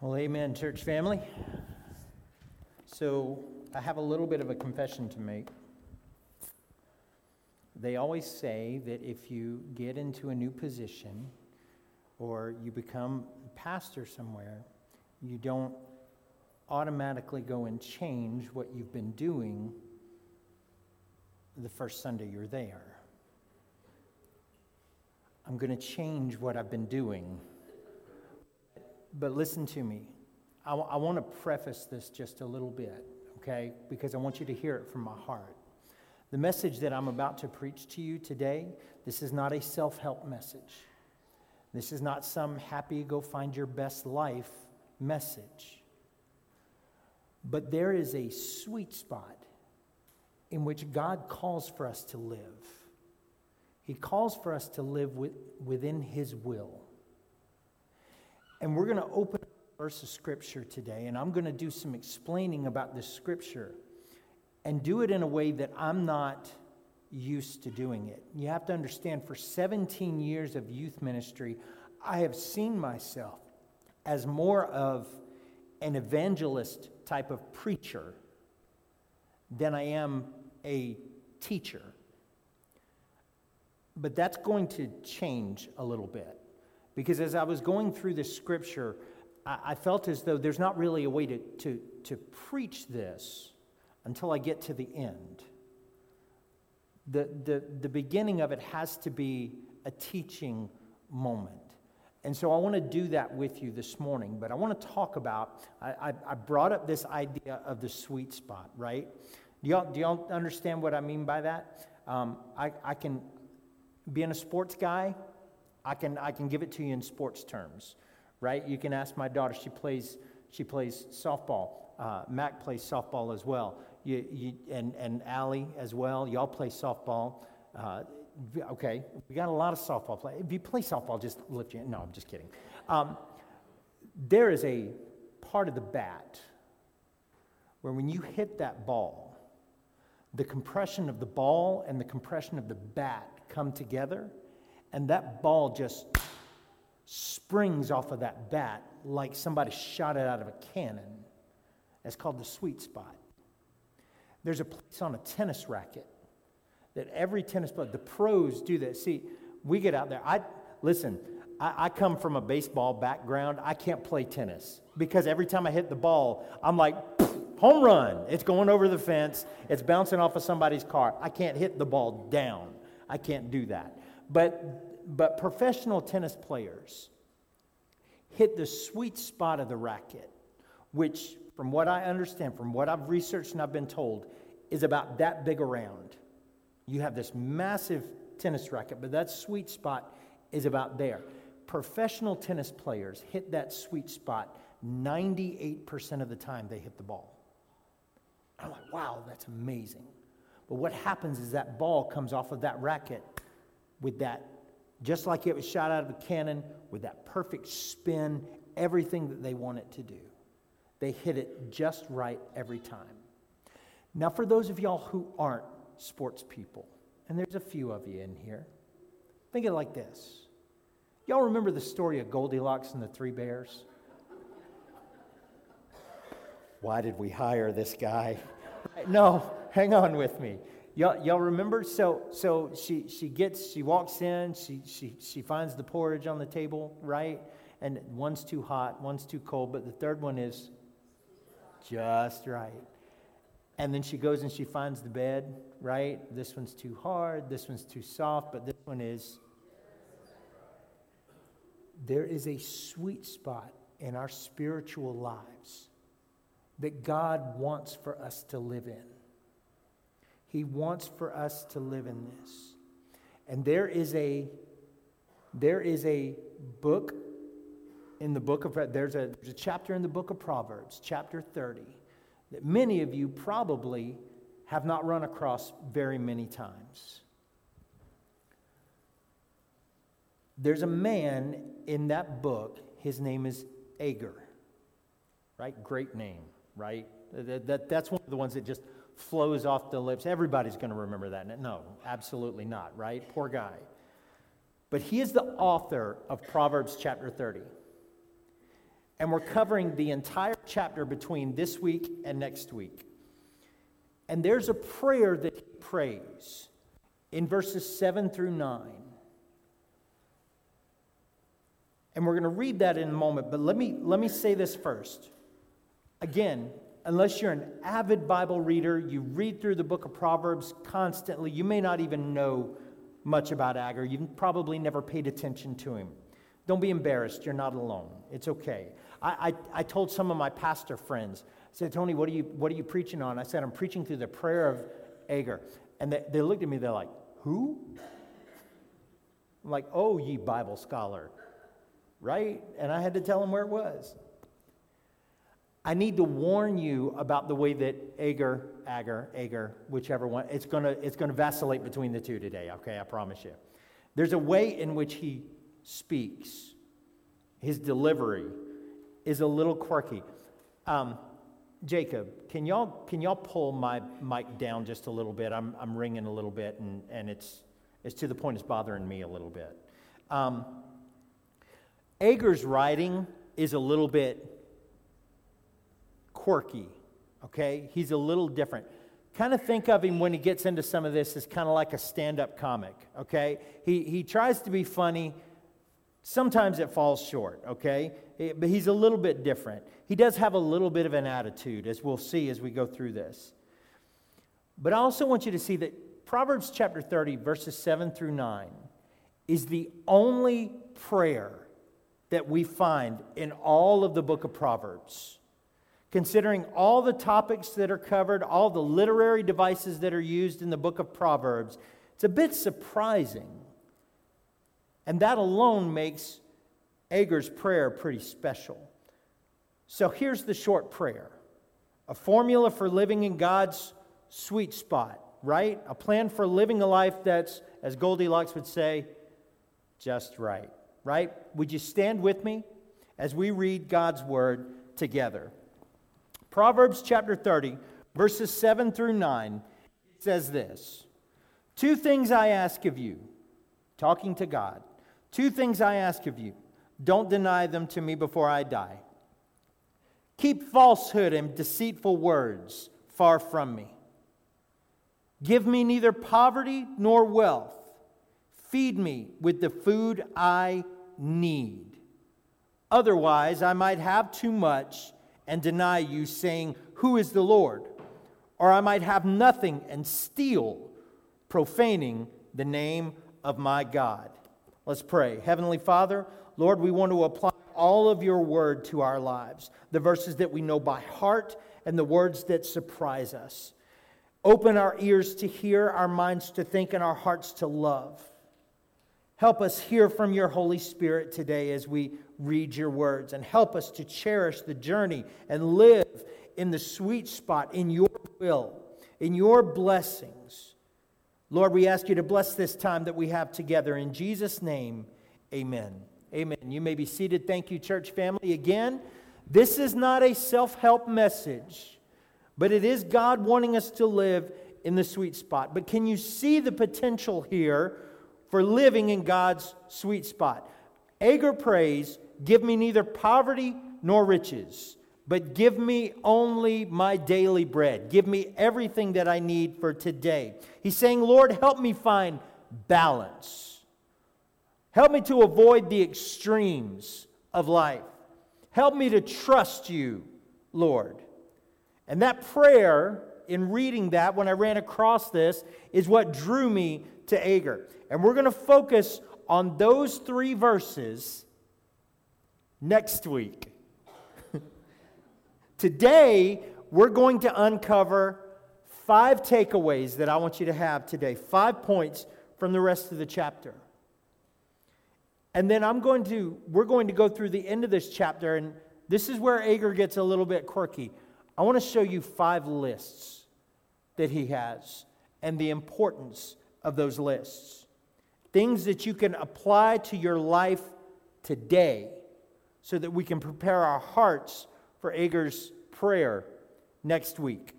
Well, amen, church family. So, I have a little bit of a confession to make. They always say that if you get into a new position or you become pastor somewhere, you don't automatically go and change what you've been doing the first Sunday you're there. I'm going to change what I've been doing. But listen to me. I, w- I want to preface this just a little bit, okay? Because I want you to hear it from my heart. The message that I'm about to preach to you today, this is not a self help message. This is not some happy, go find your best life message. But there is a sweet spot in which God calls for us to live. He calls for us to live with, within His will. And we're going to open a verse of Scripture today, and I'm going to do some explaining about this Scripture and do it in a way that I'm not used to doing it. You have to understand, for 17 years of youth ministry, I have seen myself as more of an evangelist type of preacher than I am a teacher. But that's going to change a little bit. Because as I was going through this scripture, I, I felt as though there's not really a way to, to, to preach this until I get to the end. The, the, the beginning of it has to be a teaching moment. And so I want to do that with you this morning, but I want to talk about, I, I, I brought up this idea of the sweet spot, right? Do y'all, do y'all understand what I mean by that? Um, I, I can, being a sports guy, I can, I can give it to you in sports terms, right? You can ask my daughter, she plays, she plays softball. Uh, Mac plays softball as well. You, you, and, and Allie as well. Y'all play softball. Uh, okay, we got a lot of softball play. If you play softball, just lift your, no, I'm just kidding. Um, there is a part of the bat where when you hit that ball, the compression of the ball and the compression of the bat come together, and that ball just springs off of that bat like somebody shot it out of a cannon. That's called the sweet spot. There's a place on a tennis racket that every tennis player, the pros do that. See, we get out there. I listen. I, I come from a baseball background. I can't play tennis because every time I hit the ball, I'm like, home run. It's going over the fence. It's bouncing off of somebody's car. I can't hit the ball down. I can't do that. But but professional tennis players hit the sweet spot of the racket, which, from what I understand, from what I've researched and I've been told, is about that big around. You have this massive tennis racket, but that sweet spot is about there. Professional tennis players hit that sweet spot 98% of the time they hit the ball. I'm like, wow, that's amazing. But what happens is that ball comes off of that racket with that, just like it was shot out of a cannon, with that perfect spin, everything that they want it to do. They hit it just right every time. Now, for those of y'all who aren't sports people, and there's a few of you in here, think of it like this. Y'all remember the story of Goldilocks and the Three Bears? Why did we hire this guy? No, hang on with me. Y'all, y'all remember? So, so she, she gets, she walks in, she, she, she finds the porridge on the table, right? And one's too hot, one's too cold, but the third one is just right. And then she goes and she finds the bed, right? This one's too hard, this one's too soft, but this one is. There is a sweet spot in our spiritual lives that God wants for us to live in. He wants for us to live in this. And there is a there is a book in the book of there's a, there's a chapter in the book of Proverbs, chapter 30, that many of you probably have not run across very many times. There's a man in that book, his name is Agur. Right? Great name, right? That, that, that's one of the ones that just flows off the lips. Everybody's going to remember that. No, absolutely not, right? Poor guy. But he is the author of Proverbs chapter 30. And we're covering the entire chapter between this week and next week. And there's a prayer that he prays in verses 7 through 9. And we're going to read that in a moment, but let me, let me say this first. Again, unless you're an avid Bible reader, you read through the book of Proverbs constantly, you may not even know much about Agur. You've probably never paid attention to him. Don't be embarrassed. You're not alone. It's okay. I, I, I told some of my pastor friends, I said, Tony, what are, you, what are you preaching on? I said, I'm preaching through the prayer of Agur. And they, they looked at me, they're like, Who? I'm like, Oh, ye Bible scholar. Right? And I had to tell them where it was. I need to warn you about the way that Agur, Agur, Agur, whichever one, it's to it's gonna vacillate between the two today, okay? I promise you. There's a way in which he speaks, his delivery is a little quirky. Um, Jacob, can y'all, can y'all pull my mic down just a little bit? I'm, I'm ringing a little bit, and, and it's, it's to the point it's bothering me a little bit. Um, Agur's writing is a little bit quirky, okay? He's a little different. Kind of think of him when he gets into some of this as kind of like a stand up comic, okay? He, he tries to be funny. Sometimes it falls short, okay? Eh, but he's a little bit different. He does have a little bit of an attitude, as we'll see as we go through this. But I also want you to see that Proverbs chapter 30, verses 7 through 9, is the only prayer that we find in all of the book of Proverbs considering all the topics that are covered, all the literary devices that are used in the book of Proverbs, it's a bit surprising. And that alone makes Agur's prayer pretty special. So here's the short prayer a formula for living in God's sweet spot, right? A plan for living a life that's, as Goldilocks would say, just right, right? Would you stand with me as we read God's word together? Proverbs chapter 30, verses 7 through 9, says this Two things I ask of you, talking to God. Two things I ask of you. Don't deny them to me before I die. Keep falsehood and deceitful words far from me. Give me neither poverty nor wealth. Feed me with the food I need. Otherwise, I might have too much and deny you, saying, Who is the Lord? Or I might have nothing and steal, profaning the name of my God. Let's pray. Heavenly Father, Lord, we want to apply all of your word to our lives, the verses that we know by heart and the words that surprise us. Open our ears to hear, our minds to think, and our hearts to love. Help us hear from your Holy Spirit today as we read your words and help us to cherish the journey and live in the sweet spot in your will, in your blessings. Lord, we ask you to bless this time that we have together. In Jesus' name, amen. Amen. You may be seated. Thank you, church family. Again, this is not a self help message, but it is God wanting us to live in the sweet spot. But can you see the potential here for living in God's sweet spot? Agur prays, Give me neither poverty nor riches, but give me only my daily bread. Give me everything that I need for today. He's saying, Lord, help me find balance. Help me to avoid the extremes of life. Help me to trust you, Lord. And that prayer, in reading that, when I ran across this, is what drew me to Agur. And we're going to focus on those three verses next week. today, we're going to uncover five takeaways that I want you to have today, five points from the rest of the chapter. And then I'm going to, we're going to go through the end of this chapter, and this is where Agur gets a little bit quirky. I want to show you five lists that he has and the importance of those lists. Things that you can apply to your life today so that we can prepare our hearts for Agur's prayer next week.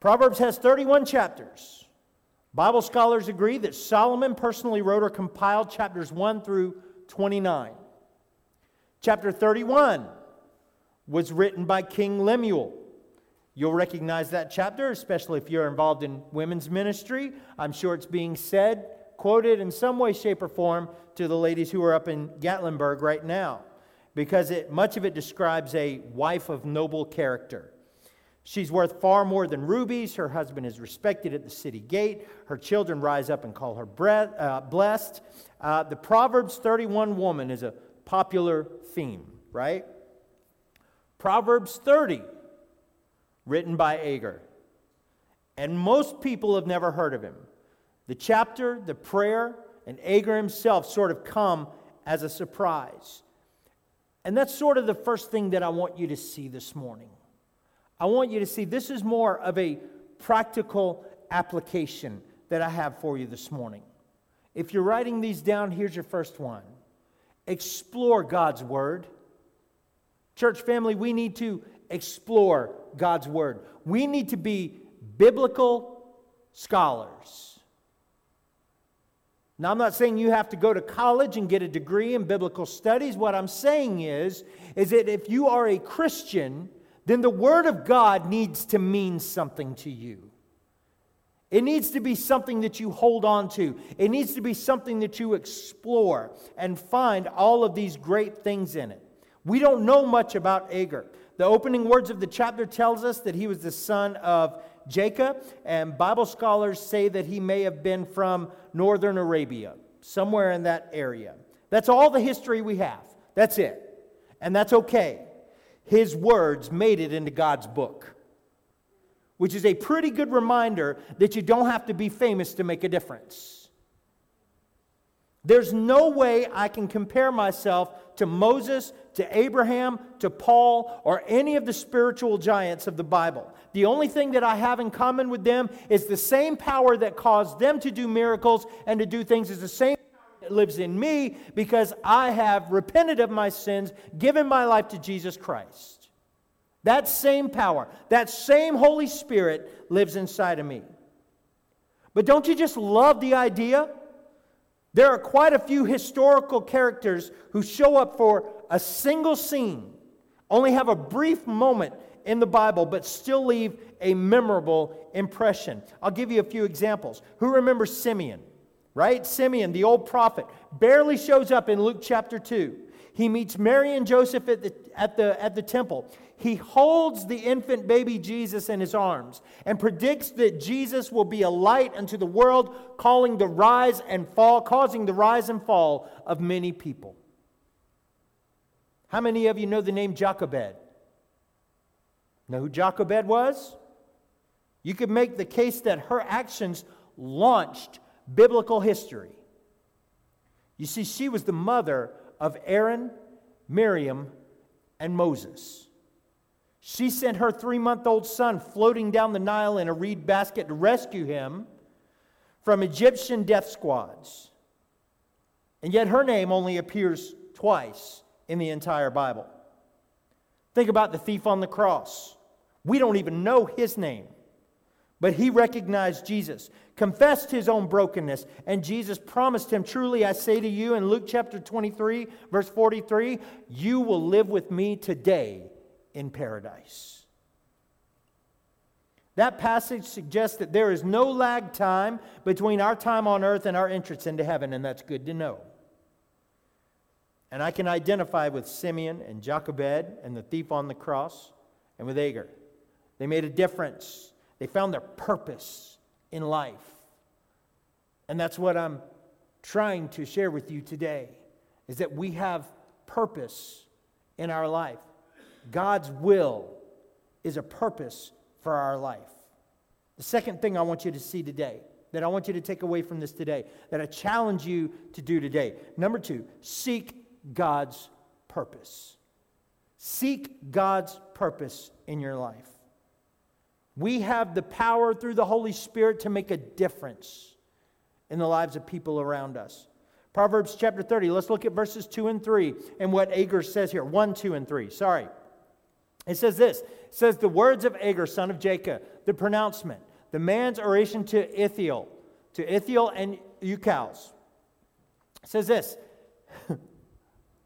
Proverbs has 31 chapters. Bible scholars agree that Solomon personally wrote or compiled chapters 1 through 29. Chapter 31 was written by King Lemuel. You'll recognize that chapter, especially if you're involved in women's ministry. I'm sure it's being said, quoted in some way, shape, or form to the ladies who are up in Gatlinburg right now, because it, much of it describes a wife of noble character. She's worth far more than rubies. Her husband is respected at the city gate. Her children rise up and call her breath, uh, blessed. Uh, the Proverbs 31 woman is a popular theme, right? Proverbs 30, written by Agur. And most people have never heard of him. The chapter, the prayer, and Agur himself sort of come as a surprise. And that's sort of the first thing that I want you to see this morning. I want you to see this is more of a practical application that I have for you this morning. If you're writing these down, here's your first one explore God's Word. Church family, we need to explore God's Word. We need to be biblical scholars. Now, I'm not saying you have to go to college and get a degree in biblical studies. What I'm saying is, is that if you are a Christian, then the Word of God needs to mean something to you. It needs to be something that you hold on to. It needs to be something that you explore and find all of these great things in it. We don't know much about Agur. The opening words of the chapter tells us that he was the son of Jacob, and Bible scholars say that he may have been from northern Arabia, somewhere in that area. That's all the history we have. That's it. And that's okay his words made it into God's book, which is a pretty good reminder that you don't have to be famous to make a difference. There's no way I can compare myself to Moses, to Abraham, to Paul, or any of the spiritual giants of the Bible. The only thing that I have in common with them is the same power that caused them to do miracles and to do things is the same that lives in me because I have repented of my sins, given my life to Jesus Christ. That same power, that same Holy Spirit lives inside of me. But don't you just love the idea? There are quite a few historical characters who show up for a single scene, only have a brief moment in the Bible, but still leave a memorable impression. I'll give you a few examples. Who remembers Simeon? right? Simeon, the old prophet, barely shows up in Luke chapter 2. He meets Mary and Joseph at the, at the, at the temple. He holds the infant baby Jesus in his arms and predicts that Jesus will be a light unto the world, calling the rise and fall, causing the rise and fall of many people. How many of you know the name Jochebed? Know who Jochebed was? You could make the case that her actions launched biblical history. You see, she was the mother of Aaron, Miriam, and Moses. She sent her three month old son floating down the Nile in a reed basket to rescue him from Egyptian death squads. And yet her name only appears twice in the entire Bible. Think about the thief on the cross. We don't even know his name. But he recognized Jesus, confessed his own brokenness, and Jesus promised him, Truly I say to you, in Luke chapter 23, verse 43, you will live with me today in paradise. That passage suggests that there is no lag time between our time on earth and our entrance into heaven, and that's good to know. And I can identify with Simeon and Jochebed and the thief on the cross and with Agur. They made a difference. They found their purpose in life. And that's what I'm trying to share with you today is that we have purpose in our life. God's will is a purpose for our life. The second thing I want you to see today, that I want you to take away from this today, that I challenge you to do today. Number two, seek God's purpose. Seek God's purpose in your life. We have the power through the Holy Spirit to make a difference in the lives of people around us. Proverbs chapter 30, let's look at verses 2 and 3 and what Agur says here. 1, 2, and 3. Sorry. It says this it says, The words of Agur, son of Jacob, the pronouncement, the man's oration to Ithiel, to Ithiel and Ucals. It says this.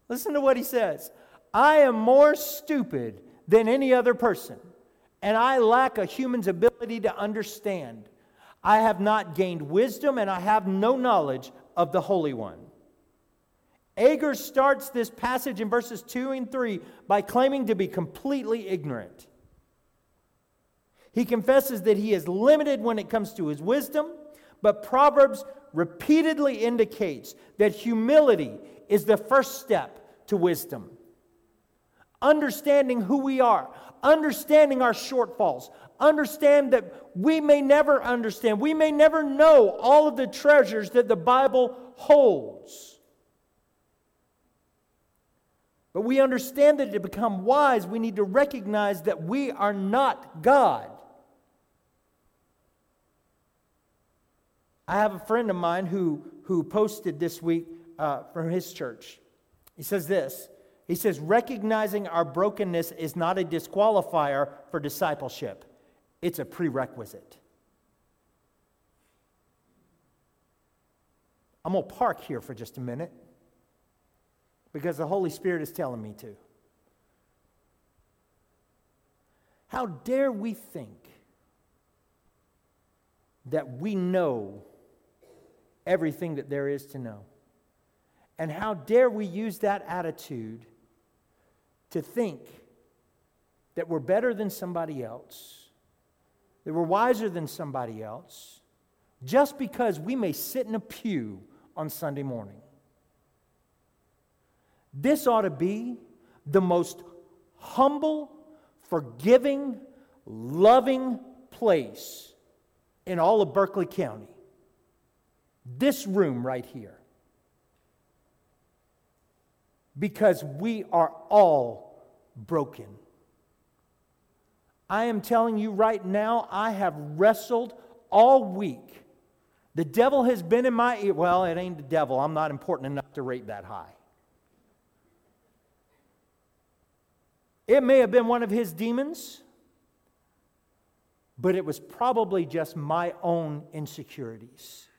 Listen to what he says I am more stupid than any other person, and I lack a human's ability to understand. I have not gained wisdom, and I have no knowledge of the Holy One. Agur starts this passage in verses 2 and 3 by claiming to be completely ignorant. He confesses that he is limited when it comes to his wisdom, but Proverbs repeatedly indicates that humility is the first step to wisdom. Understanding who we are, understanding our shortfalls, understand that we may never understand, we may never know all of the treasures that the Bible holds. But we understand that to become wise, we need to recognize that we are not God. I have a friend of mine who, who posted this week uh, from his church. He says this He says, recognizing our brokenness is not a disqualifier for discipleship, it's a prerequisite. I'm going to park here for just a minute because the Holy Spirit is telling me to. How dare we think that we know everything that there is to know? And how dare we use that attitude to think that we're better than somebody else, that we're wiser than somebody else, just because we may sit in a pew on Sunday morning? This ought to be the most humble, forgiving, loving place in all of Berkeley County. This room right here. Because we are all broken. I am telling you right now, I have wrestled all week. The devil has been in my ear. Well, it ain't the devil. I'm not important enough to rate that high. It may have been one of his demons, but it was probably just my own insecurities.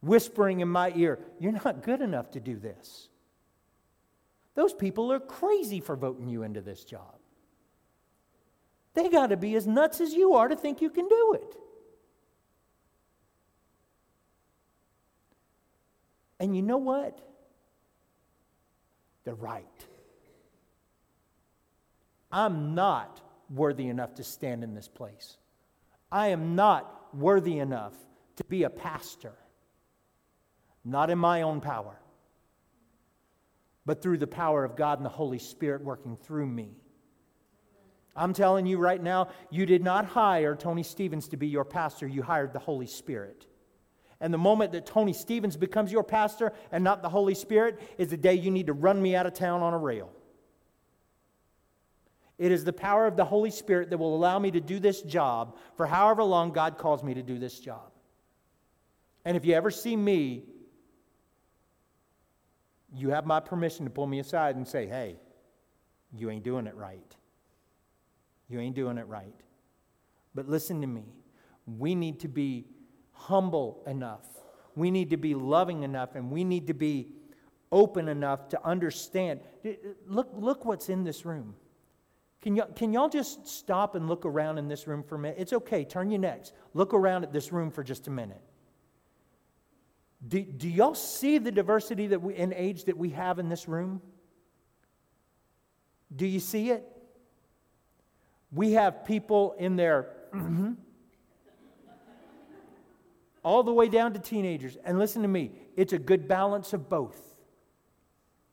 Whispering in my ear, You're not good enough to do this. Those people are crazy for voting you into this job. They got to be as nuts as you are to think you can do it. And you know what? They're right. I'm not worthy enough to stand in this place. I am not worthy enough to be a pastor. Not in my own power, but through the power of God and the Holy Spirit working through me. I'm telling you right now, you did not hire Tony Stevens to be your pastor, you hired the Holy Spirit. And the moment that Tony Stevens becomes your pastor and not the Holy Spirit is the day you need to run me out of town on a rail. It is the power of the Holy Spirit that will allow me to do this job for however long God calls me to do this job. And if you ever see me, you have my permission to pull me aside and say, hey, you ain't doing it right. You ain't doing it right. But listen to me. We need to be humble enough. We need to be loving enough, and we need to be open enough to understand. Look, look what's in this room. Can, y- can y'all just stop and look around in this room for a minute? It's okay, turn your necks. Look around at this room for just a minute. Do, do y'all see the diversity that we, in age that we have in this room? Do you see it? We have people in their mm-hmm, all the way down to teenagers. And listen to me, it's a good balance of both.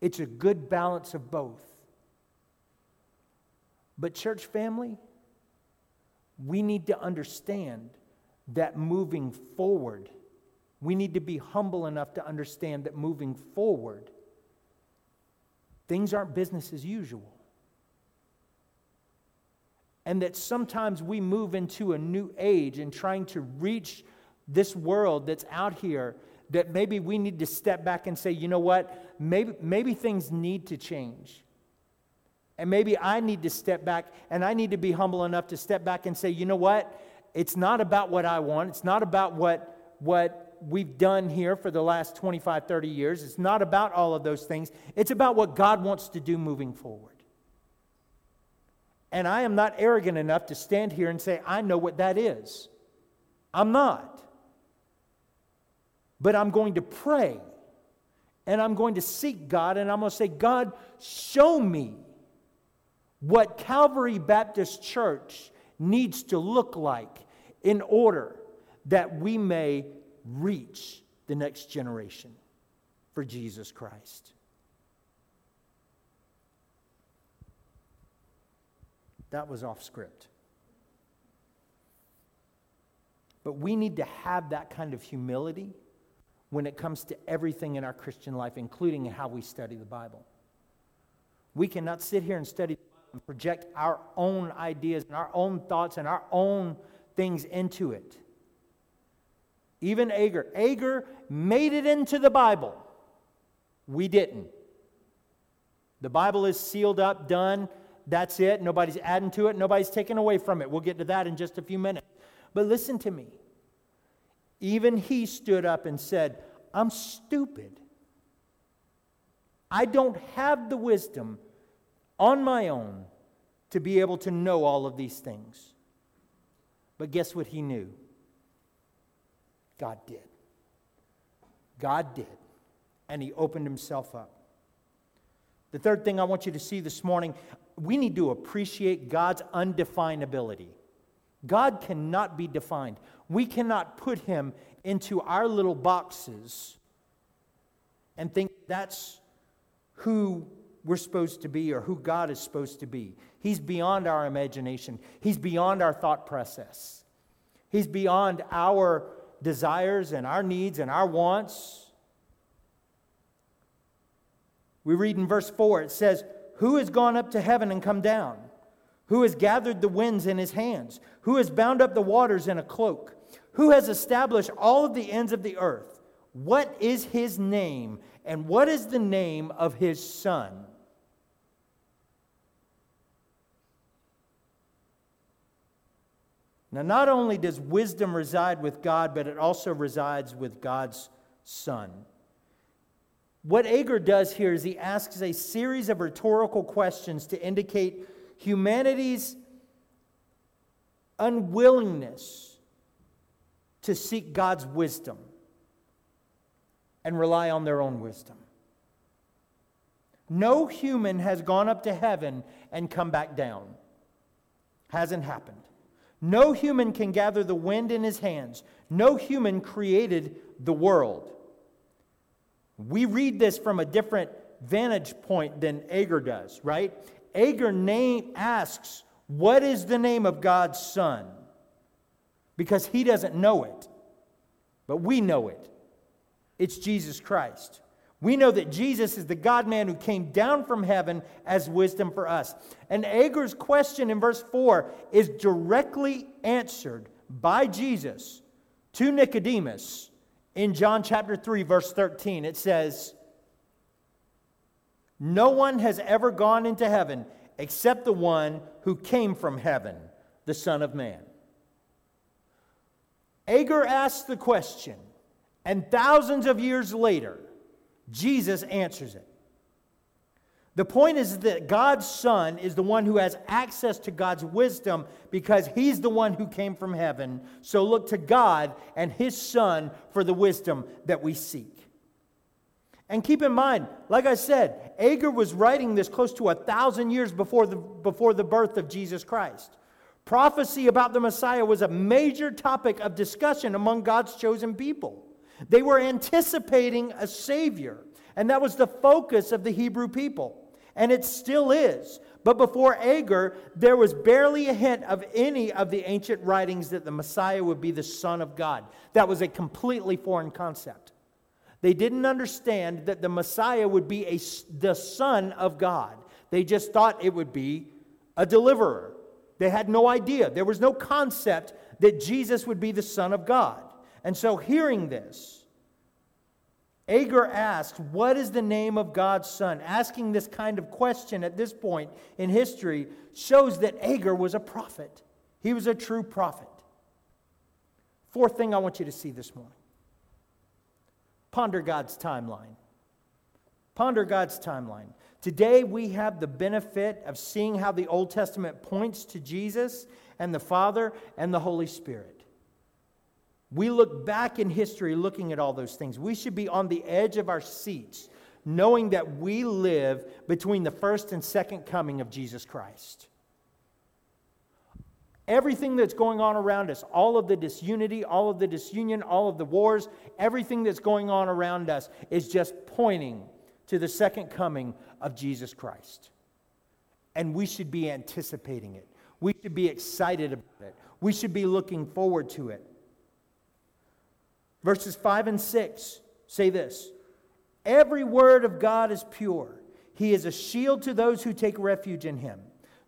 It's a good balance of both. But, church family, we need to understand that moving forward, we need to be humble enough to understand that moving forward, things aren't business as usual. And that sometimes we move into a new age and trying to reach this world that's out here, that maybe we need to step back and say, you know what, maybe, maybe things need to change. And maybe I need to step back and I need to be humble enough to step back and say, you know what? It's not about what I want. It's not about what, what we've done here for the last 25, 30 years. It's not about all of those things. It's about what God wants to do moving forward. And I am not arrogant enough to stand here and say, I know what that is. I'm not. But I'm going to pray and I'm going to seek God and I'm going to say, God, show me what Calvary Baptist Church needs to look like in order that we may reach the next generation for Jesus Christ. That was off script. But we need to have that kind of humility when it comes to everything in our Christian life, including how we study the Bible. We cannot sit here and study and project our own ideas and our own thoughts and our own things into it. Even Agur. Agur made it into the Bible. We didn't. The Bible is sealed up, done. That's it. Nobody's adding to it. Nobody's taking away from it. We'll get to that in just a few minutes. But listen to me. Even he stood up and said, I'm stupid. I don't have the wisdom on my own to be able to know all of these things. But guess what he knew? God did. God did. And he opened himself up. The third thing I want you to see this morning we need to appreciate God's undefinability. God cannot be defined. We cannot put him into our little boxes and think that's who we're supposed to be or who God is supposed to be. He's beyond our imagination, He's beyond our thought process, He's beyond our desires and our needs and our wants. We read in verse 4, it says, Who has gone up to heaven and come down? Who has gathered the winds in his hands? Who has bound up the waters in a cloak? Who has established all of the ends of the earth? What is his name? And what is the name of his son? Now, not only does wisdom reside with God, but it also resides with God's Son. What Agur does here is he asks a series of rhetorical questions to indicate humanity's unwillingness to seek God's wisdom and rely on their own wisdom. No human has gone up to heaven and come back down. Hasn't happened. No human can gather the wind in his hands. No human created the world. We read this from a different vantage point than Agur does, right? Agur name asks, What is the name of God's Son? Because he doesn't know it, but we know it. It's Jesus Christ. We know that Jesus is the God man who came down from heaven as wisdom for us. And Agur's question in verse 4 is directly answered by Jesus to Nicodemus in John chapter 3, verse 13. It says, No one has ever gone into heaven except the one who came from heaven, the Son of Man. Agur asked the question, and thousands of years later, Jesus answers it. The point is that God's Son is the one who has access to God's wisdom because he's the one who came from heaven. So look to God and his Son for the wisdom that we seek. And keep in mind, like I said, Agur was writing this close to a thousand years before the, before the birth of Jesus Christ. Prophecy about the Messiah was a major topic of discussion among God's chosen people. They were anticipating a Savior, and that was the focus of the Hebrew people. And it still is. But before Agur, there was barely a hint of any of the ancient writings that the Messiah would be the Son of God. That was a completely foreign concept. They didn't understand that the Messiah would be a, the Son of God. They just thought it would be a deliverer. They had no idea. There was no concept that Jesus would be the Son of God. And so, hearing this, Agur asks, What is the name of God's son? Asking this kind of question at this point in history shows that Agur was a prophet. He was a true prophet. Fourth thing I want you to see this morning ponder God's timeline. Ponder God's timeline. Today, we have the benefit of seeing how the Old Testament points to Jesus and the Father and the Holy Spirit. We look back in history looking at all those things. We should be on the edge of our seats, knowing that we live between the first and second coming of Jesus Christ. Everything that's going on around us, all of the disunity, all of the disunion, all of the wars, everything that's going on around us is just pointing to the second coming of Jesus Christ. And we should be anticipating it. We should be excited about it. We should be looking forward to it. Verses 5 and 6 say this Every word of God is pure. He is a shield to those who take refuge in him.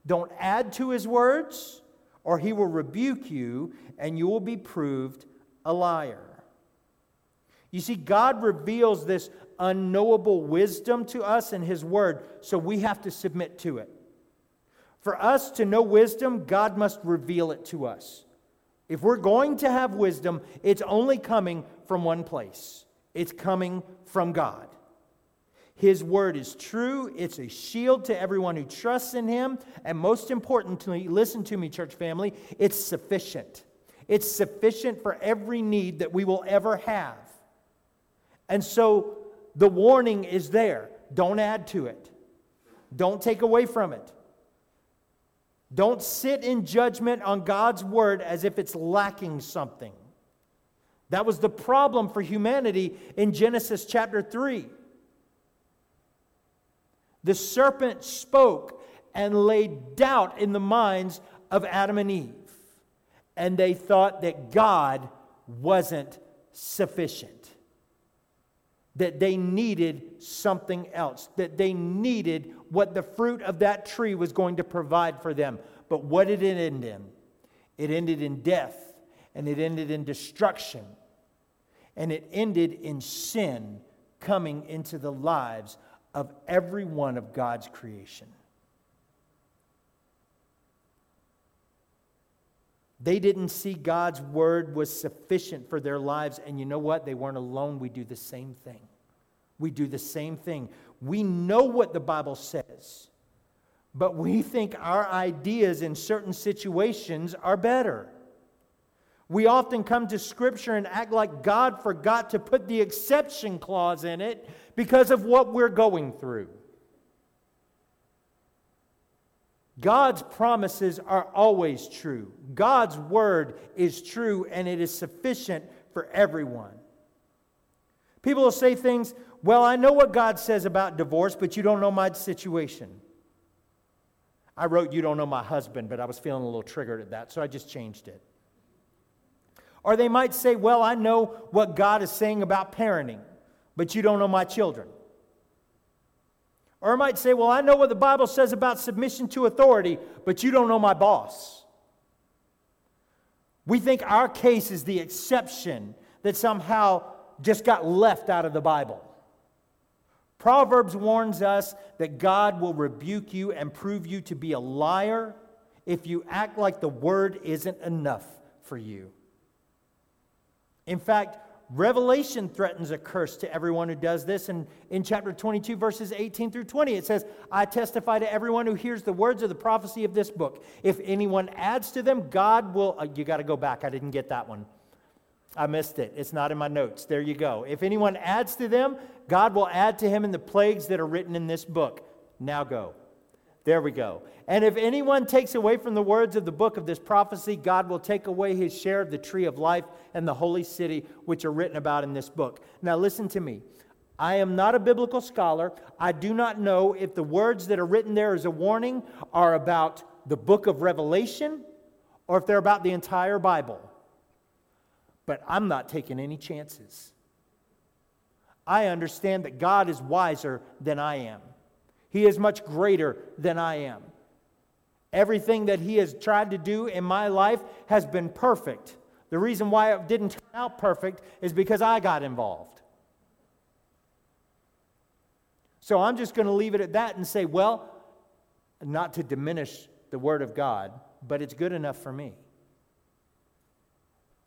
Don't add to his words or he will rebuke you, and you will be proved a liar. You see, God reveals this unknowable wisdom to us in his word, so we have to submit to it. For us to know wisdom, God must reveal it to us. If we're going to have wisdom, it's only coming from one place it's coming from God. His word is true. It's a shield to everyone who trusts in him. And most importantly, listen to me, church family, it's sufficient. It's sufficient for every need that we will ever have. And so the warning is there don't add to it, don't take away from it. Don't sit in judgment on God's word as if it's lacking something. That was the problem for humanity in Genesis chapter 3. The serpent spoke and laid doubt in the minds of Adam and Eve. And they thought that God wasn't sufficient, that they needed something else, that they needed what the fruit of that tree was going to provide for them. But what did it end in? It ended in death, and it ended in destruction, and it ended in sin coming into the lives of every one of God's creation. They didn't see God's word was sufficient for their lives. And you know what? They weren't alone. We do the same thing. We do the same thing. We know what the Bible says, but we think our ideas in certain situations are better. We often come to Scripture and act like God forgot to put the exception clause in it because of what we're going through. God's promises are always true. God's word is true and it is sufficient for everyone. People will say things, well, I know what God says about divorce, but you don't know my situation. I wrote, You don't know my husband, but I was feeling a little triggered at that, so I just changed it. Or they might say, Well, I know what God is saying about parenting, but you don't know my children. Or I might say, Well, I know what the Bible says about submission to authority, but you don't know my boss. We think our case is the exception that somehow just got left out of the Bible. Proverbs warns us that God will rebuke you and prove you to be a liar if you act like the word isn't enough for you. In fact, Revelation threatens a curse to everyone who does this. And in chapter 22, verses 18 through 20, it says, I testify to everyone who hears the words of the prophecy of this book. If anyone adds to them, God will. Uh, you got to go back. I didn't get that one. I missed it. It's not in my notes. There you go. If anyone adds to them, God will add to him in the plagues that are written in this book. Now go. There we go. And if anyone takes away from the words of the book of this prophecy, God will take away his share of the tree of life and the holy city, which are written about in this book. Now, listen to me. I am not a biblical scholar. I do not know if the words that are written there as a warning are about the book of Revelation or if they're about the entire Bible. But I'm not taking any chances. I understand that God is wiser than I am. He is much greater than I am. Everything that He has tried to do in my life has been perfect. The reason why it didn't turn out perfect is because I got involved. So I'm just going to leave it at that and say, well, not to diminish the Word of God, but it's good enough for me.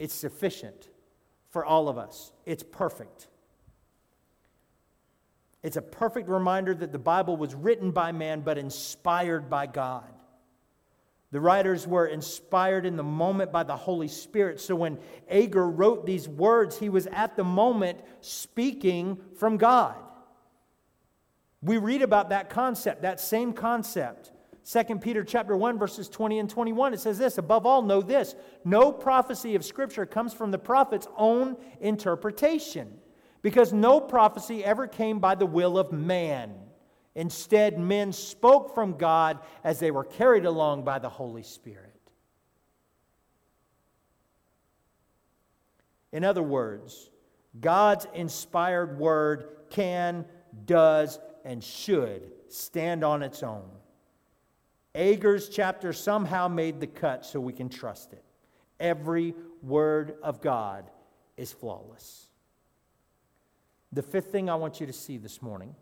It's sufficient for all of us, it's perfect. It's a perfect reminder that the Bible was written by man but inspired by God. The writers were inspired in the moment by the Holy Spirit. So when Agur wrote these words, he was at the moment speaking from God. We read about that concept, that same concept. 2 Peter chapter 1 verses 20 and 21 it says this above all know this no prophecy of scripture comes from the prophet's own interpretation because no prophecy ever came by the will of man. Instead men spoke from God as they were carried along by the Holy Spirit. In other words God's inspired word can does and should stand on its own Agur's chapter somehow made the cut so we can trust it. Every word of God is flawless. The fifth thing I want you to see this morning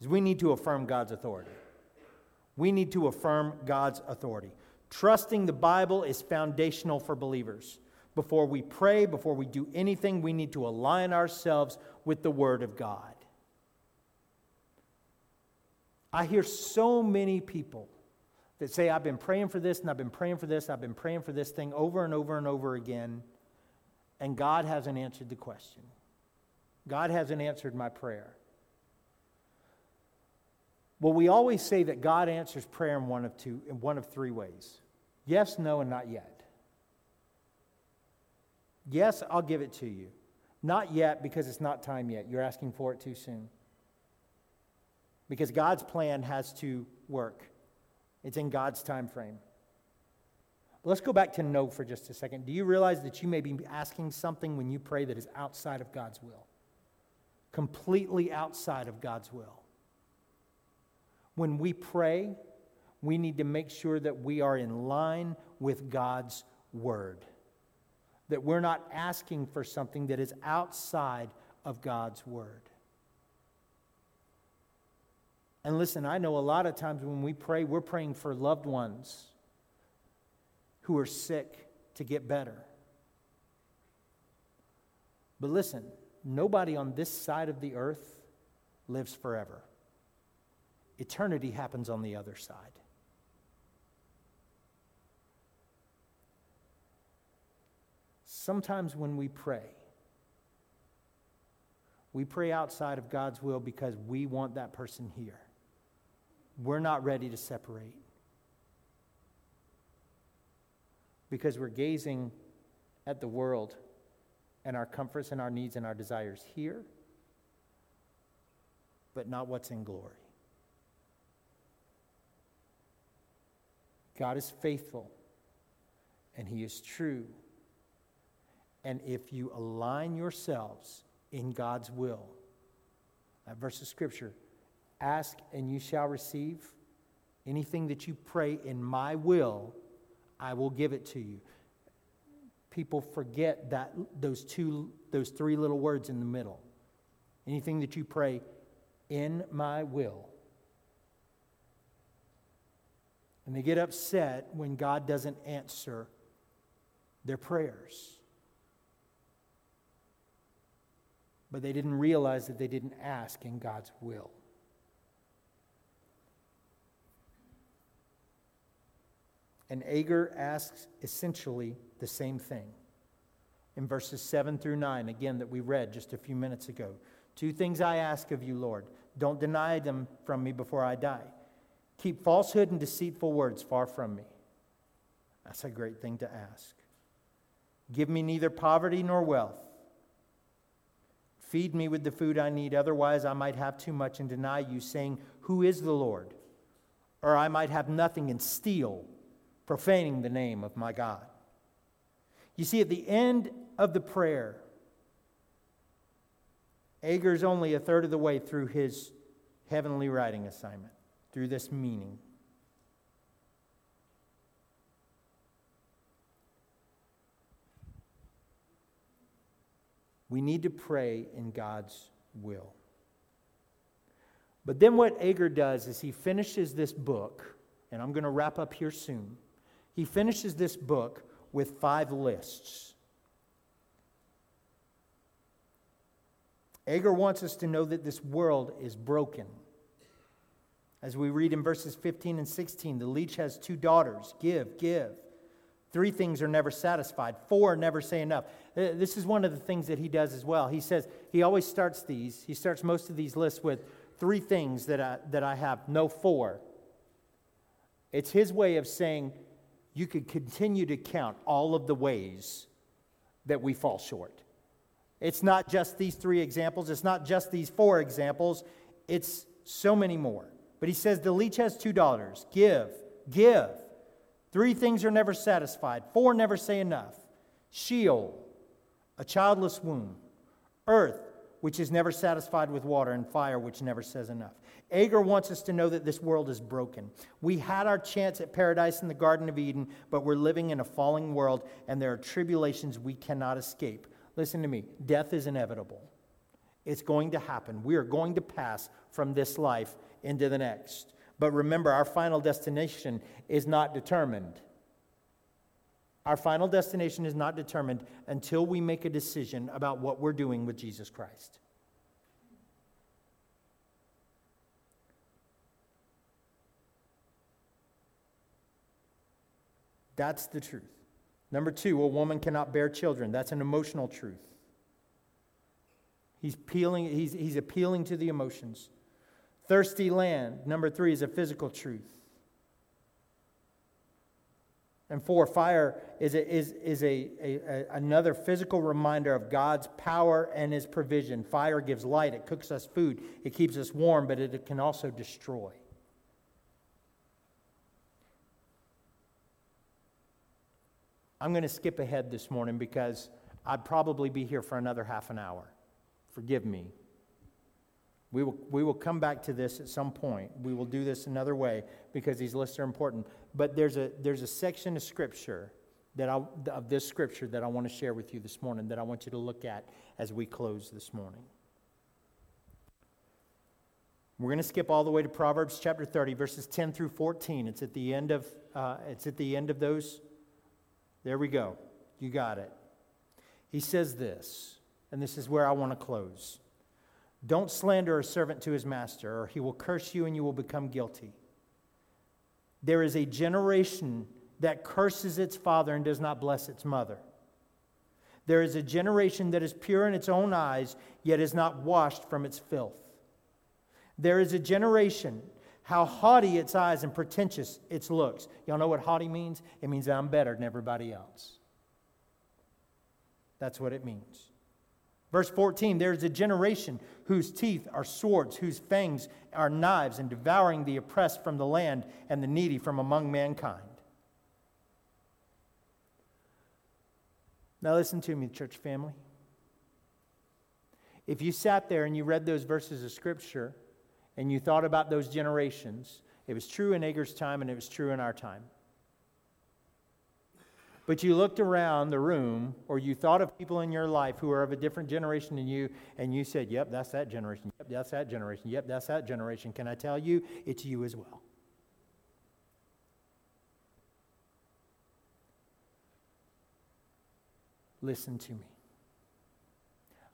is we need to affirm God's authority. We need to affirm God's authority. Trusting the Bible is foundational for believers. Before we pray, before we do anything, we need to align ourselves with the Word of God. I hear so many people that say, I've been praying for this and I've been praying for this, I've been praying for this thing over and over and over again, and God hasn't answered the question. God hasn't answered my prayer. Well, we always say that God answers prayer in one of two, in one of three ways. Yes, no, and not yet. Yes, I'll give it to you. Not yet because it's not time yet. You're asking for it too soon because God's plan has to work. It's in God's time frame. But let's go back to no for just a second. Do you realize that you may be asking something when you pray that is outside of God's will? Completely outside of God's will. When we pray, we need to make sure that we are in line with God's word. That we're not asking for something that is outside of God's word. And listen, I know a lot of times when we pray, we're praying for loved ones who are sick to get better. But listen, nobody on this side of the earth lives forever. Eternity happens on the other side. Sometimes when we pray, we pray outside of God's will because we want that person here we're not ready to separate. Because we're gazing at the world and our comforts and our needs and our desires here, but not what's in glory. God is faithful and He is true. And if you align yourselves in God's will, that verse of Scripture, Ask and you shall receive. Anything that you pray in my will, I will give it to you. People forget that those two those three little words in the middle. Anything that you pray in my will. And they get upset when God doesn't answer their prayers. But they didn't realize that they didn't ask in God's will. And Agur asks essentially the same thing. In verses 7 through 9, again, that we read just a few minutes ago. Two things I ask of you, Lord. Don't deny them from me before I die. Keep falsehood and deceitful words far from me. That's a great thing to ask. Give me neither poverty nor wealth. Feed me with the food I need, otherwise I might have too much and deny you, saying, Who is the Lord? Or I might have nothing and steal profaning the name of my God. You see, at the end of the prayer, Agur's only a third of the way through his heavenly writing assignment, through this meaning. We need to pray in God's will. But then what Agur does is he finishes this book, and I'm going to wrap up here soon. He finishes this book with five lists. Agur wants us to know that this world is broken. As we read in verses 15 and 16, the leech has two daughters give, give. Three things are never satisfied, four never say enough. Uh, this is one of the things that he does as well. He says, he always starts these, he starts most of these lists with three things that I, that I have, no four. It's his way of saying you could continue to count all of the ways that we fall short. It's not just these three examples, it's not just these four examples, it's so many more. But he says the leech has two daughters give, give. Three things are never satisfied, four never say enough. Sheol, a childless womb. Earth, which is never satisfied with water, and fire, which never says enough. Agur wants us to know that this world is broken. We had our chance at paradise in the Garden of Eden, but we're living in a falling world, and there are tribulations we cannot escape. Listen to me death is inevitable, it's going to happen. We are going to pass from this life into the next. But remember, our final destination is not determined. Our final destination is not determined until we make a decision about what we're doing with Jesus Christ. That's the truth. Number two, a woman cannot bear children. That's an emotional truth. He's, peeling, he's, he's appealing to the emotions. Thirsty land, number three, is a physical truth. And four, fire is, a, is, is a, a, a, another physical reminder of God's power and his provision. Fire gives light, it cooks us food, it keeps us warm, but it, it can also destroy. I'm going to skip ahead this morning because I'd probably be here for another half an hour. Forgive me. We will, we will come back to this at some point. We will do this another way because these lists are important. But there's a, there's a section of scripture that I, of this scripture that I want to share with you this morning that I want you to look at as we close this morning. We're going to skip all the way to Proverbs chapter 30, verses 10 through 14. It's at the end of, uh, it's at the end of those. There we go. You got it. He says this, and this is where I want to close. Don't slander a servant to his master, or he will curse you and you will become guilty. There is a generation that curses its father and does not bless its mother. There is a generation that is pure in its own eyes, yet is not washed from its filth. There is a generation, how haughty its eyes and pretentious its looks. Y'all know what haughty means? It means I'm better than everybody else. That's what it means. Verse 14 There is a generation whose teeth are swords, whose fangs are knives, and devouring the oppressed from the land and the needy from among mankind. Now, listen to me, church family. If you sat there and you read those verses of Scripture and you thought about those generations, it was true in Agur's time and it was true in our time but you looked around the room or you thought of people in your life who are of a different generation than you, and you said, Yep, that's that generation. Yep, that's that generation. Yep, that's that generation. Can I tell you? It's you as well. Listen to me.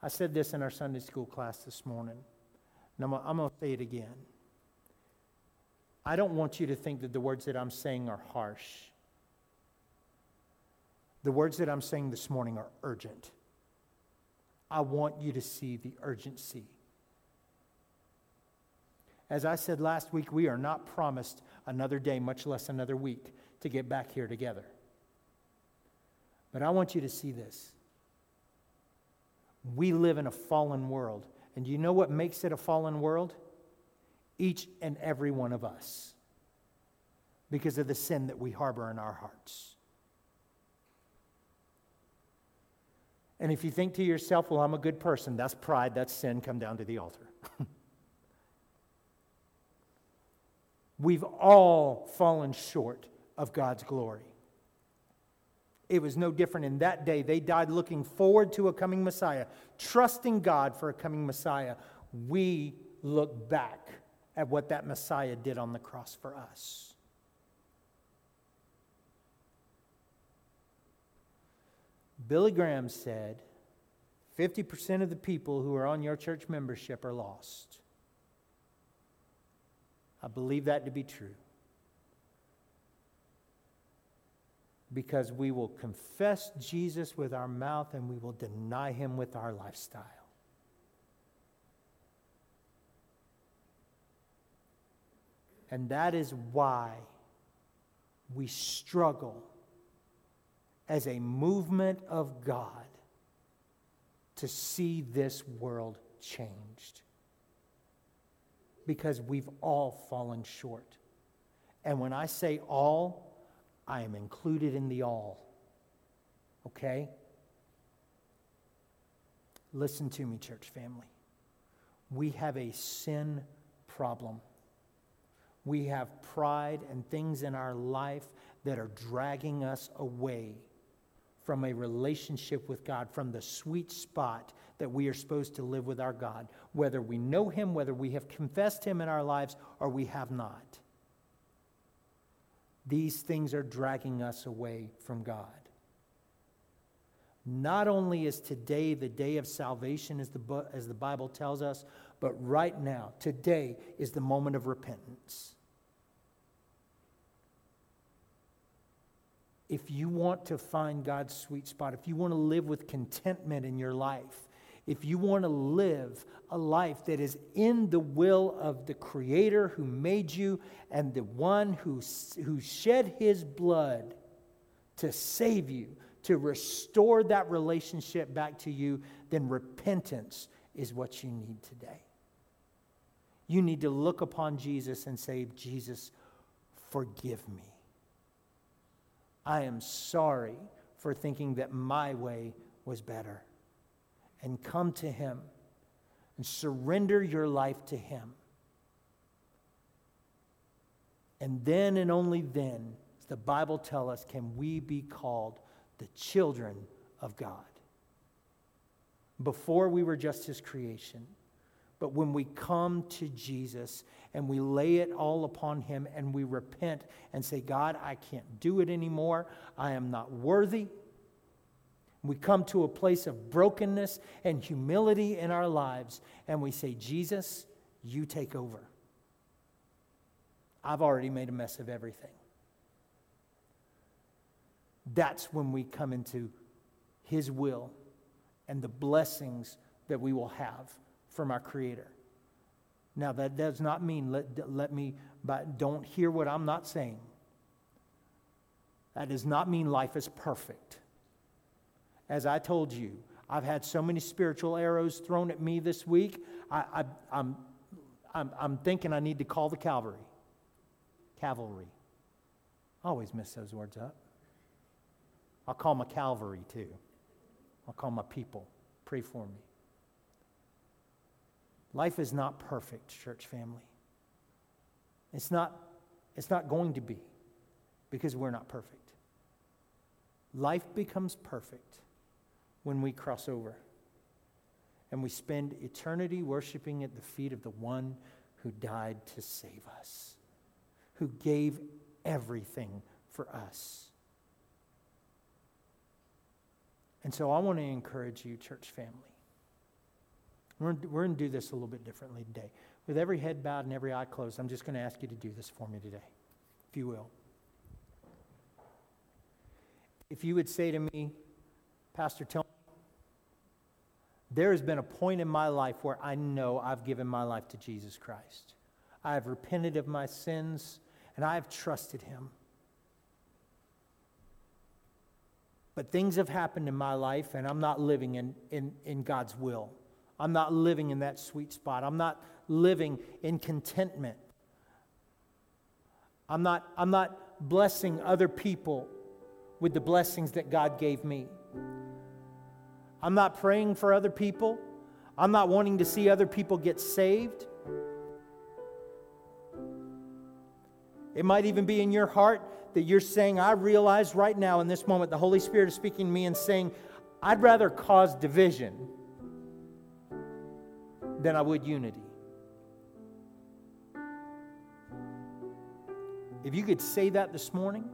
I said this in our Sunday school class this morning, and I'm, going to say it again. I don't want you to think that the words that I'm saying are harsh. The words that I'm saying this morning are urgent. I want you to see the urgency. As I said last week, we are not promised another day, much less another week, to get back here together. But I want you to see this. We live in a fallen world. And you know what makes it a fallen world? Each and every one of us. Because of the sin that we harbor in our hearts. And if you think to yourself, well, I'm a good person, that's pride, that's sin, come down to the altar. We've all fallen short of God's glory. It was no different in that day. They died looking forward to a coming Messiah, trusting God for a coming Messiah. We look back at what that Messiah did on the cross for us. Billy Graham said, 50% of the people who are on your church membership are lost. I believe that to be true. Because we will confess Jesus with our mouth and we will deny him with our lifestyle. And that is why we struggle as a movement of God to see this world changed. Because we've all fallen short. And when I say all, I am included in the all. Okay? Listen to me, church family. We have a sin problem. We have pride and things in our life that are dragging us away from a relationship with God, from the sweet spot that we are supposed to live with our God, whether we know Him, whether we have confessed Him in our lives, or we have not. These things are dragging us away from God. Not only is today the day of salvation, as the, as the Bible tells us, but right now, today is the moment of repentance. if you want to find God's sweet spot, if you want to live with contentment in your life, if you want to live a life that is in the will of the Creator who made you and the one who, who shed his blood to save you, to restore that relationship back to you, then repentance is what you need today. You need to look upon Jesus and say, Jesus, forgive me. I am sorry for thinking that my way was better. And come to Him and surrender your life to Him. And then and only then, as the Bible tells us, can we be called the children of God. Before we were just His creation. But when we come to Jesus and we lay it all upon Him and we repent and say, God, I can't do it anymore, I am not worthy. We come to a place of brokenness and humility in our lives and we say, Jesus, you take over. I've already made a mess of everything. That's when we come into His will and the blessings that we will have from our Creator. Now, that does not mean, let, let me, but don't hear what I'm not saying. That does not mean life is perfect. As I told you, I've had so many spiritual arrows thrown at me this week. I, I'm, I'm, I'm thinking I need to call the cavalry. Cavalry. I always mess those words up. I'll call my cavalry too. I'll call my people. Pray for me. Life is not perfect, church family. It's not, it's not going to be because we're not perfect. Life becomes perfect when we cross over and we spend eternity worshiping at the feet of the one who died to save us, who gave everything for us. And so I want to encourage you, church family. We're, we're going to do this a little bit differently today. With every head bowed and every eye closed, I'm just going to ask you to do this for me today, if you will. If you would say to me, Pastor Tony, there has been a point in my life where I know I've given my life to Jesus Christ. I have repented of my sins and I have trusted Him. But things have happened in my life and I'm not living in, in, in God's will. I'm not living in that sweet spot. I'm not living in contentment. I'm not, I'm not blessing other people with the blessings that God gave me. I'm not praying for other people. I'm not wanting to see other people get saved. It might even be in your heart that you're saying, I realize right now in this moment, the Holy Spirit is speaking to me and saying, I'd rather cause division than I would unity. If you could say that this morning,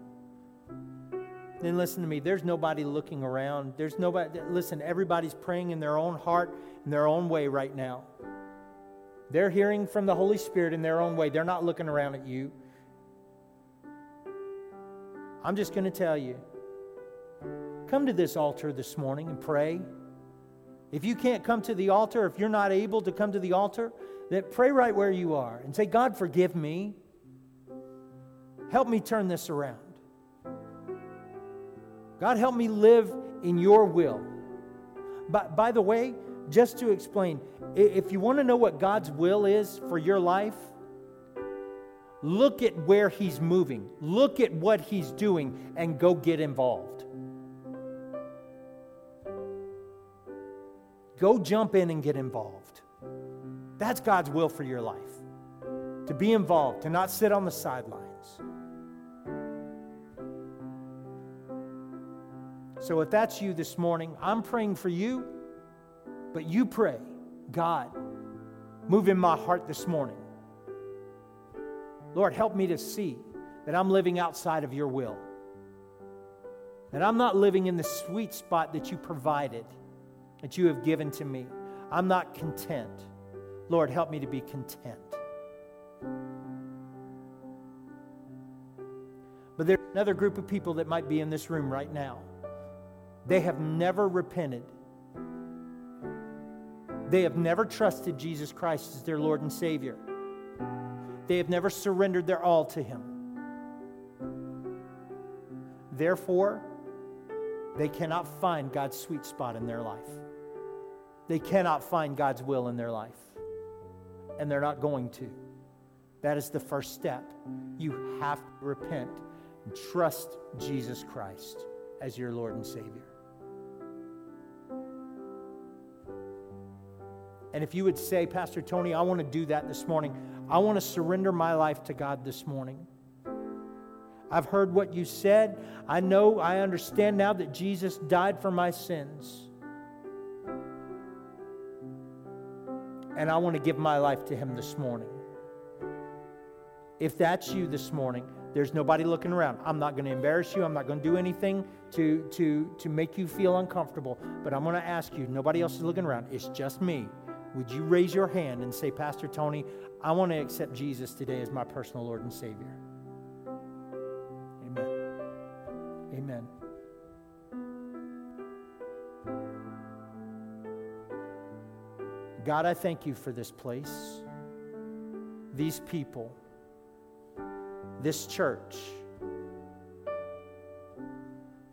then listen to me. There's nobody looking around. There's nobody, listen, everybody's praying in their own heart, in their own way right now. They're hearing from the Holy Spirit in their own way. They're not looking around at you. I'm just going to tell you come to this altar this morning and pray. If you can't come to the altar, if you're not able to come to the altar, then pray right where you are and say, God, forgive me. Help me turn this around. God, help me live in your will. But by the way, just to explain, if you want to know what God's will is for your life, look at where He's moving, look at what He's doing, and go get involved. Go jump in and get involved. That's God's will for your life to be involved, to not sit on the sidelines. So if that's you this morning, I'm praying for you, but you pray, God, move in my heart this morning. Lord, help me to see that I'm living outside of your will, that I'm not living in the sweet spot that you provided, that you have given to me. I'm not content. Lord, help me to be content. But there's another group of people that might be in this room right now. They have never repented. They have never trusted Jesus Christ as their Lord and Savior. They have never surrendered their all to Him. Therefore, they cannot find God's sweet spot in their life. They cannot find God's will in their life. And they're not going to. That is the first step. You have to repent and trust Jesus Christ as your Lord and Savior. And if you would say, Pastor Tony, I want to do that this morning, I want to surrender my life to God this morning. I've heard what you said. I know, I understand now that Jesus died for my sins. And I want to give my life to Him this morning. If that's you this morning, there's nobody looking around. I'm not going to embarrass you. I'm not going to do anything to, to, to make you feel uncomfortable. But I'm going to ask you, nobody else is looking around. It's just me would you raise your hand and say, Pastor Tony, I want to accept Jesus today as my personal Lord and Savior? Amen. Amen. God, I thank you for this place, these people, this church.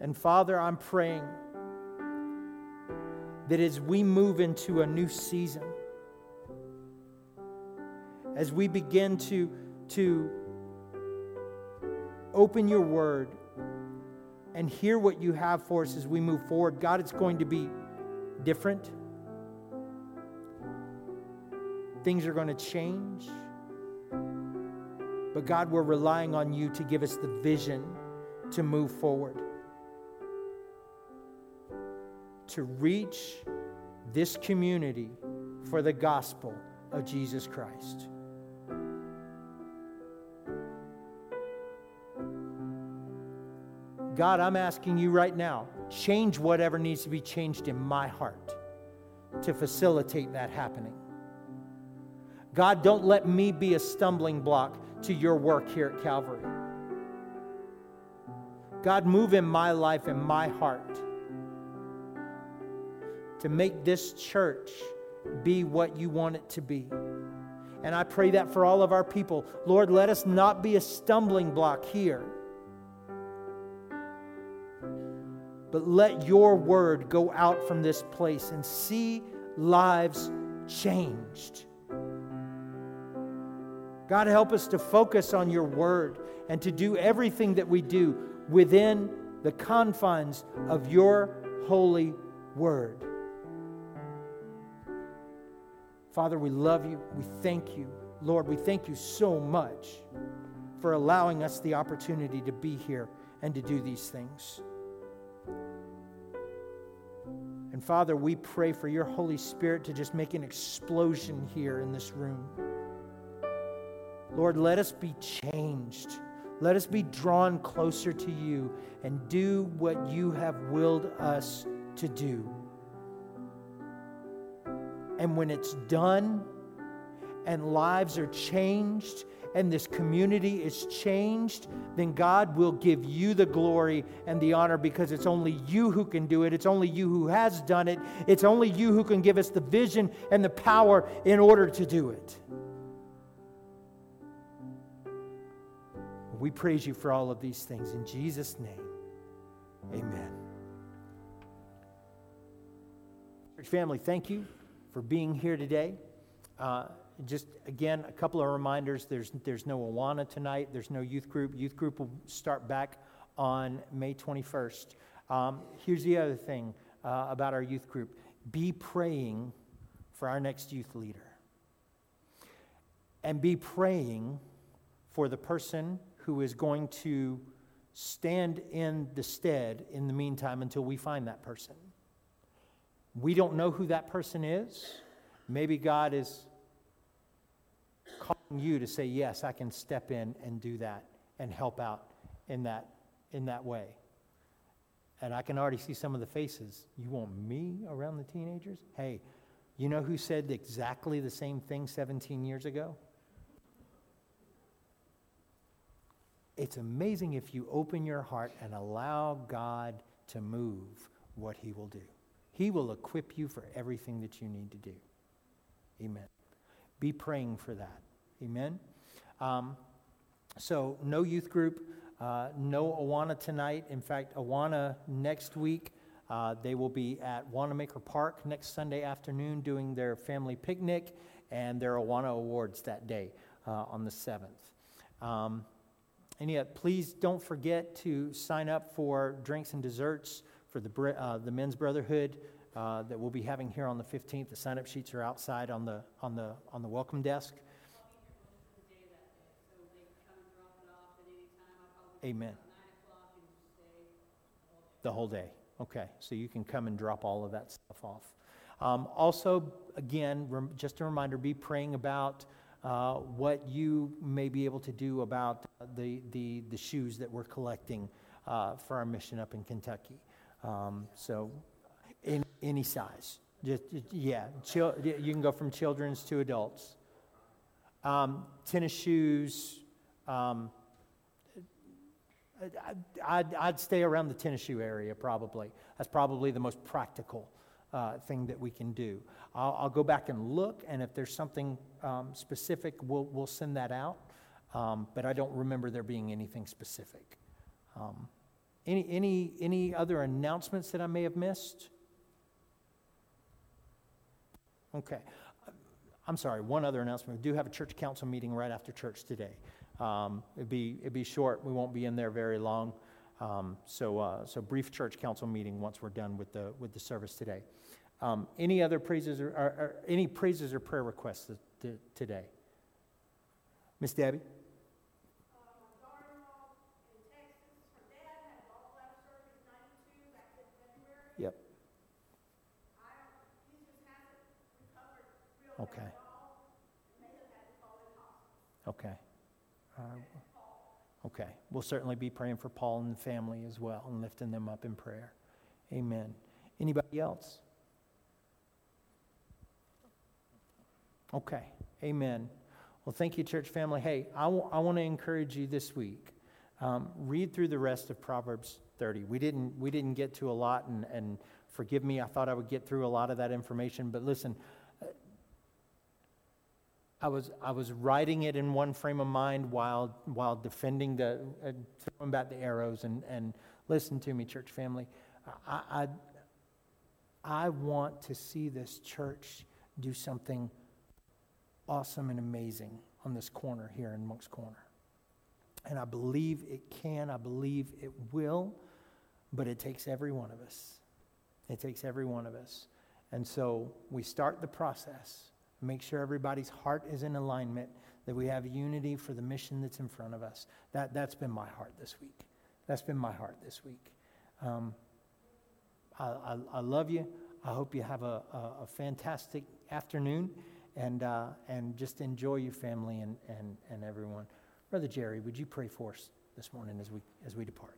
And Father, I'm praying that as we move into a new season, as we begin to, to open your word and hear what you have for us as we move forward, God, it's going to be different. Things are going to change. But God, we're relying on you to give us the vision to move forward. to reach this community for the gospel of Jesus Christ. God, I'm asking you right now, change whatever needs to be changed in my heart to facilitate that happening. God, don't let me be a stumbling block to your work here at Calvary. God, move in my life and my heart to make this church be what you want it to be. And I pray that for all of our people. Lord, let us not be a stumbling block here. But let your word go out from this place and see lives changed. God, help us to focus on your word and to do everything that we do within the confines of your holy word. Father, we love you. We thank you. Lord, we thank you so much for allowing us the opportunity to be here and to do these things. And Father, we pray for your Holy Spirit to just make an explosion here in this room. Lord, let us be changed. Let us be drawn closer to you and do what you have willed us to do. And when it's done and lives are changed and this community is changed, then God will give you the glory and the honor because it's only you who can do it. It's only you who has done it. It's only you who can give us the vision and the power in order to do it. We praise you for all of these things. In Jesus' name, amen. Church family, thank you for being here today. Uh, just again, a couple of reminders. There's, there's no Awana tonight. There's no youth group. Youth group will start back on May 21st. Um, here's the other thing uh, about our youth group be praying for our next youth leader. And be praying for the person who is going to stand in the stead in the meantime until we find that person. We don't know who that person is. Maybe God is calling you to say, Yes, I can step in and do that and help out in that, in that way. And I can already see some of the faces. You want me around the teenagers? Hey, you know who said exactly the same thing 17 years ago? It's amazing if you open your heart and allow God to move what He will do. He will equip you for everything that you need to do. Amen. Be praying for that. Amen. Um, so, no youth group, uh, no Awana tonight. In fact, Awana next week. Uh, they will be at Wannamaker Park next Sunday afternoon doing their family picnic and their Awana Awards that day uh, on the 7th. Um, and yet, please don't forget to sign up for drinks and desserts for the, uh, the Men's Brotherhood uh, that we'll be having here on the 15th. The sign up sheets are outside on the, on the, on the welcome desk. Amen. The whole day. Okay, so you can come and drop all of that stuff off. Um, also, again, rem- just a reminder be praying about uh, what you may be able to do about the, the, the shoes that we're collecting uh, for our mission up in Kentucky. Um, so, any size. Just, yeah, chil- you can go from children's to adults. Um, tennis shoes. Um, I'd, I'd, stay around the tennis shoe area probably. That's probably the most practical uh, thing that we can do. I'll, I'll, go back and look, and if there's something um, specific, we'll, we'll send that out. Um, but I don't remember there being anything specific. Um, any, any, any other announcements that I may have missed? Okay. I'm sorry, one other announcement. We do have a church council meeting right after church today. Um, it'd, be, it'd be short. We won't be in there very long. Um, so, uh, so brief church council meeting once we're done with the, with the service today. Um, any other praises or, or, or, any praises or prayer requests today? Miss Debbie? Yep. Okay. Okay. Uh, okay. We'll certainly be praying for Paul and the family as well and lifting them up in prayer. Amen. Anybody else? Okay. Amen. Well, thank you, church family. Hey, I, w- I want to encourage you this week. Um, read through the rest of Proverbs 30. We didn't, we didn't get to a lot, and, and forgive me, I thought I would get through a lot of that information, but listen, I was, I was writing it in one frame of mind while, while defending the, uh, throwing back the arrows. And, and listen to me, church family. I, I, I want to see this church do something awesome and amazing on this corner here in Moncks Corner. And I believe it can, I believe it will, but it takes every one of us. It takes every one of us. And so we start the process. Make sure everybody's heart is in alignment, that we have unity for the mission that's in front of us. That, that's been my heart this week. That's been my heart this week. Um, I, I, I, love you. I hope you have a, a, a fantastic afternoon and, uh, and just enjoy your family and, and, and everyone. Brother Jerry, would you pray for us this morning as we, as we depart.